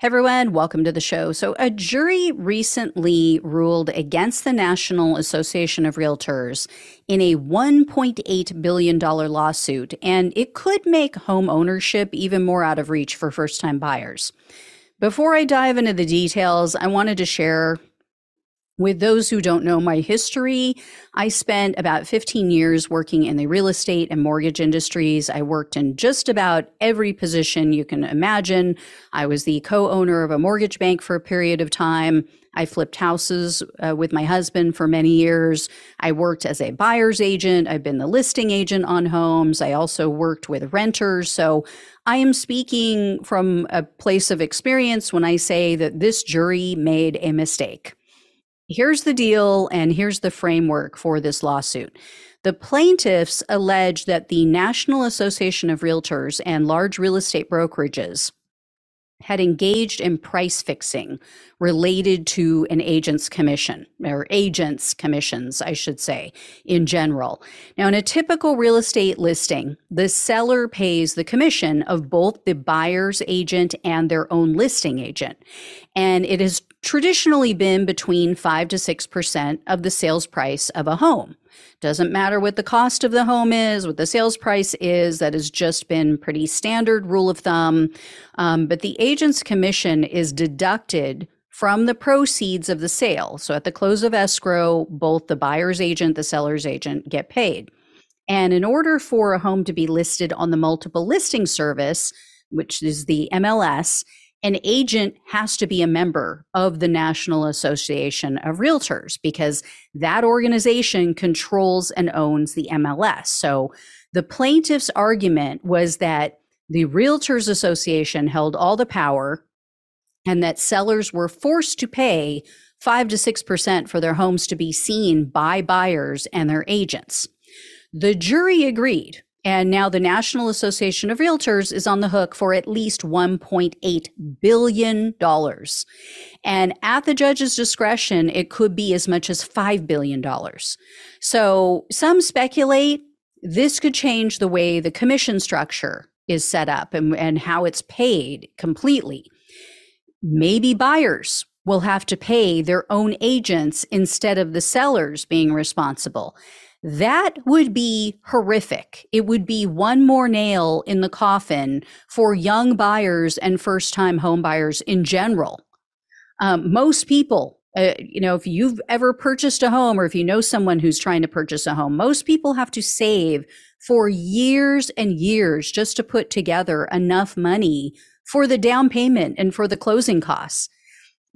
Hey everyone, welcome to the show. So, a jury recently ruled against the National Association of Realtors in a $1.8 billion lawsuit, and it could make home ownership even more out of reach for first time buyers. Before I dive into the details, I wanted to share with those who don't know my history, I spent about 15 years working in the real estate and mortgage industries. I worked in just about every position you can imagine. I was the co owner of a mortgage bank for a period of time. I flipped houses uh, with my husband for many years. I worked as a buyer's agent. I've been the listing agent on homes. I also worked with renters. So I am speaking from a place of experience when I say that this jury made a mistake here's the deal and here's the framework for this lawsuit. The plaintiffs allege that the National Association of Realtors and large real estate brokerages had engaged in price fixing related to an agent's commission or agents commissions i should say in general now in a typical real estate listing the seller pays the commission of both the buyer's agent and their own listing agent and it has traditionally been between 5 to 6% of the sales price of a home doesn't matter what the cost of the home is, what the sales price is. That has just been pretty standard rule of thumb. Um, but the agent's commission is deducted from the proceeds of the sale. So at the close of escrow, both the buyer's agent, the seller's agent get paid. And in order for a home to be listed on the multiple listing service, which is the MLS, an agent has to be a member of the National Association of Realtors because that organization controls and owns the MLS. So the plaintiff's argument was that the Realtors Association held all the power and that sellers were forced to pay 5 to 6% for their homes to be seen by buyers and their agents. The jury agreed and now the National Association of Realtors is on the hook for at least $1.8 billion. And at the judge's discretion, it could be as much as $5 billion. So some speculate this could change the way the commission structure is set up and, and how it's paid completely. Maybe buyers will have to pay their own agents instead of the sellers being responsible. That would be horrific. It would be one more nail in the coffin for young buyers and first time home buyers in general. Um, most people, uh, you know, if you've ever purchased a home or if you know someone who's trying to purchase a home, most people have to save for years and years just to put together enough money for the down payment and for the closing costs.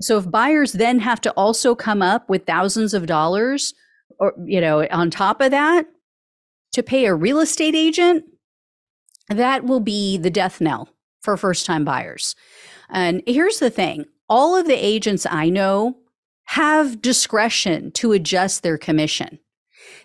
So if buyers then have to also come up with thousands of dollars or you know on top of that to pay a real estate agent that will be the death knell for first time buyers. And here's the thing all of the agents i know have discretion to adjust their commission.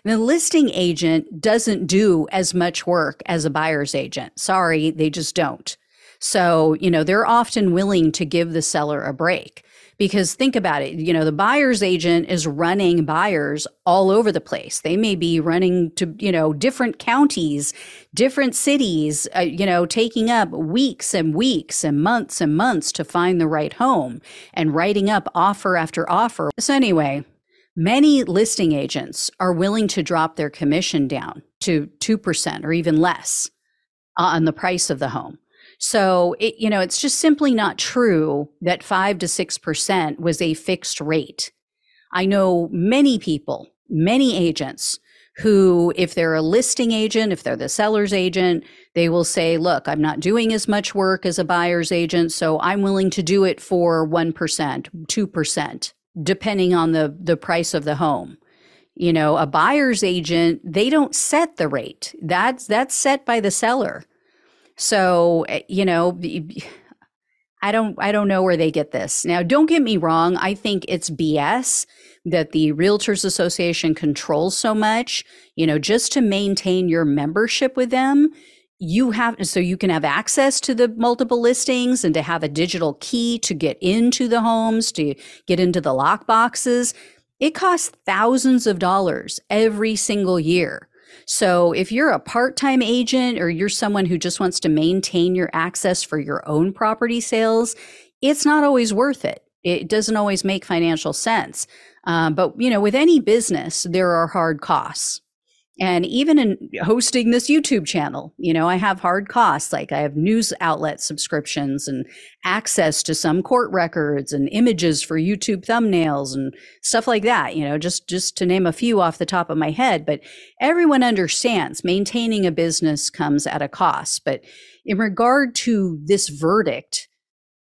The listing agent doesn't do as much work as a buyer's agent. Sorry they just don't so you know they're often willing to give the seller a break because think about it you know the buyer's agent is running buyers all over the place. They may be running to you know different counties different cities uh, you know taking up weeks and weeks and months and months to find the right home and writing up offer after offer. So anyway many listing agents are willing to drop their commission down to 2% or even less on the price of the home so, it, you know, it's just simply not true that 5 to 6% was a fixed rate. I know many people, many agents who, if they're a listing agent, if they're the seller's agent, they will say, look, I'm not doing as much work as a buyer's agent, so I'm willing to do it for 1%, 2%, depending on the, the price of the home. You know, a buyer's agent, they don't set the rate. That's that's set by the seller. So, eh, you know, I don't I don't know where they get this. Now, don't get me wrong, I think it's BS that the Realtors Association controls so much, you know, just to maintain your membership with them, you have so you can have access to the multiple listings and to have a digital key to get into the homes, to get into the lock boxes. It costs thousands of dollars every single year. So if you're a part time agent or you're someone who just wants to maintain your access for your own property sales, it's not always worth it. It doesn't always make financial sense. Um, but you know, with any business, there are hard costs. And even in hosting this YouTube channel, you know, I have hard costs. Like I have news outlet subscriptions and access to some court records and images for YouTube thumbnails and stuff like that, you know, just, just to name a few off the top of my head. But everyone understands maintaining a business comes at a cost. But in regard to this verdict,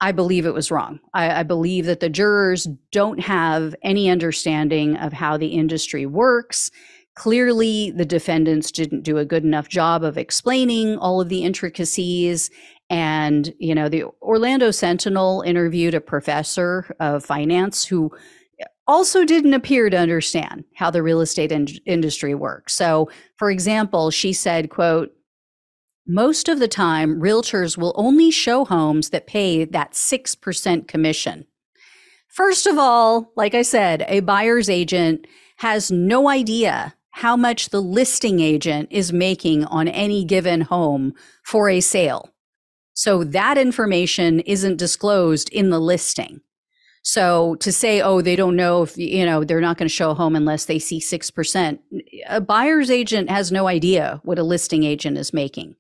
I believe it was wrong. I, I, believe that the jurors don't have any understanding of how the industry works Clearly, the defendants didn't do a good enough job of explaining all of the intricacies. And, you know, the Orlando Sentinel interviewed a professor of finance who also didn't appear to understand how the real estate in- industry works. So, for example, she said, quote, most of the time, realtors will only show homes that pay that 6% commission. First of all, like I said, a buyer's agent has no idea how much the listing agent is making on any given home for a sale. So that information isn't disclosed in the listing. So to say, oh, they don't know if, you know, they're not going to show a home unless they see 6%, a buyer's agent has no idea what a listing agent is making.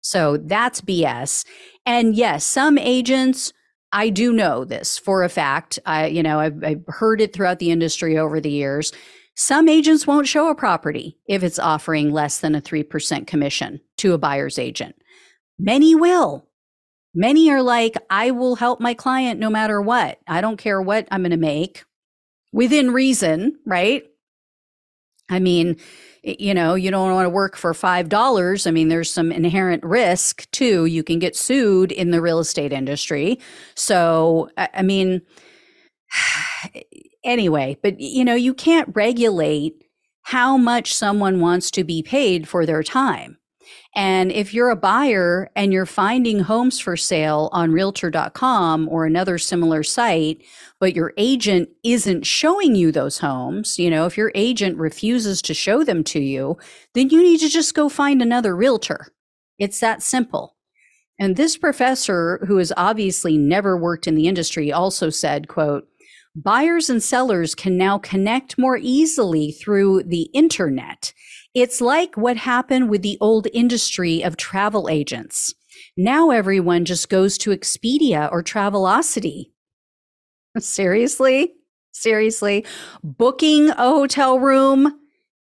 So that's BS. And yes, some agents, I do know this for a fact. I, you know, I've, I've heard it throughout the industry over the years some agents won't show a property if it's offering less than a 3% commission to a buyer's agent. Many will. Many are like, I will help my client no matter what. I don't care what I'm going to make within reason, right? I mean, you know, you don't want to work for $5. I mean, there's some inherent risk too. You can get sued in the real estate industry. So, I mean, eh, anyway, but you know, you can't regulate how much someone wants to be paid for their time. And if you're a buyer and you're finding homes for sale on realtor.com or another similar site, but your agent isn't showing you those homes, you know, if your agent refuses to show them to you, then you need to just go find another realtor. It's that simple. And this professor, who has obviously never worked in the industry, also said, quote, buyers and sellers can now connect more easily through the internet. It's like what happened with the old industry of travel agents. Now everyone just goes to Expedia or Travelocity. Seriously? Seriously? Booking a hotel room,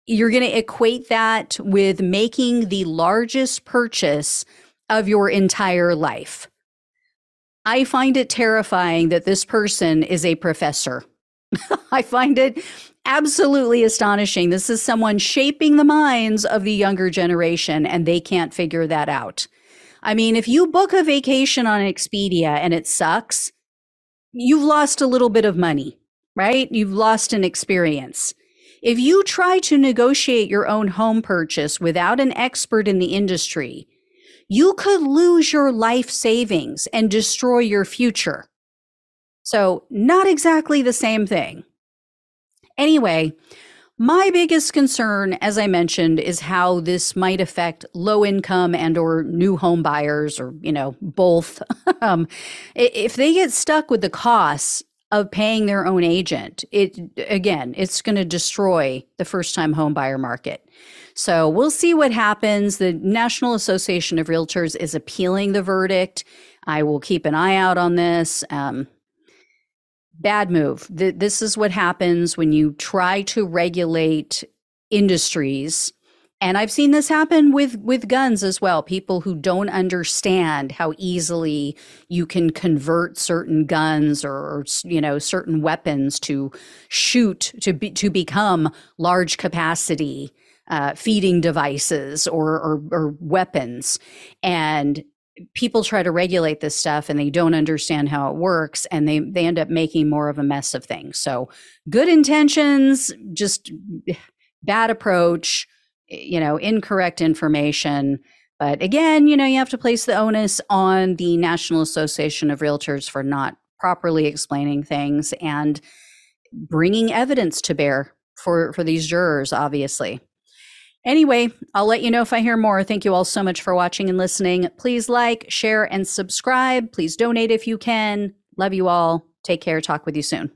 you're going to equate that with making the largest purchase of your entire life. I find it terrifying that this person is a professor. I find it absolutely astonishing. This is someone shaping the minds of the younger generation, and they can't figure that out. I mean, if you book a vacation on Expedia and it sucks, you've lost a little bit of money, right? You've lost an experience. If you try to negotiate your own home purchase without an expert in the industry, you could lose your life savings and destroy your future. So, not exactly the same thing. Anyway, my biggest concern as I mentioned is how this might affect low income and or new home buyers or you know both. um, if they get stuck with the costs of paying their own agent, it again, it's going to destroy the first time home buyer market. So we'll see what happens. The National Association of Realtors is appealing the verdict. I will keep an eye out on this. Um, bad move. this is what happens when you try to regulate industries. And I've seen this happen with with guns as well. People who don't understand how easily you can convert certain guns or you know certain weapons to shoot to be to become large capacity uh, feeding devices or, or, or weapons. And people try to regulate this stuff and they don't understand how it works and they they end up making more of a mess of things. So good intentions just bad approach you know incorrect information. But again you know you have to place the onus on the national association of realtors for not properly explaining things and bringing evidence to bear for for these jurors obviously Anyway, I'll let you know if I hear more. Thank you all so much for watching and listening. Please like, share, and subscribe. Please donate if you can. Love you all. Take care. Talk with you soon.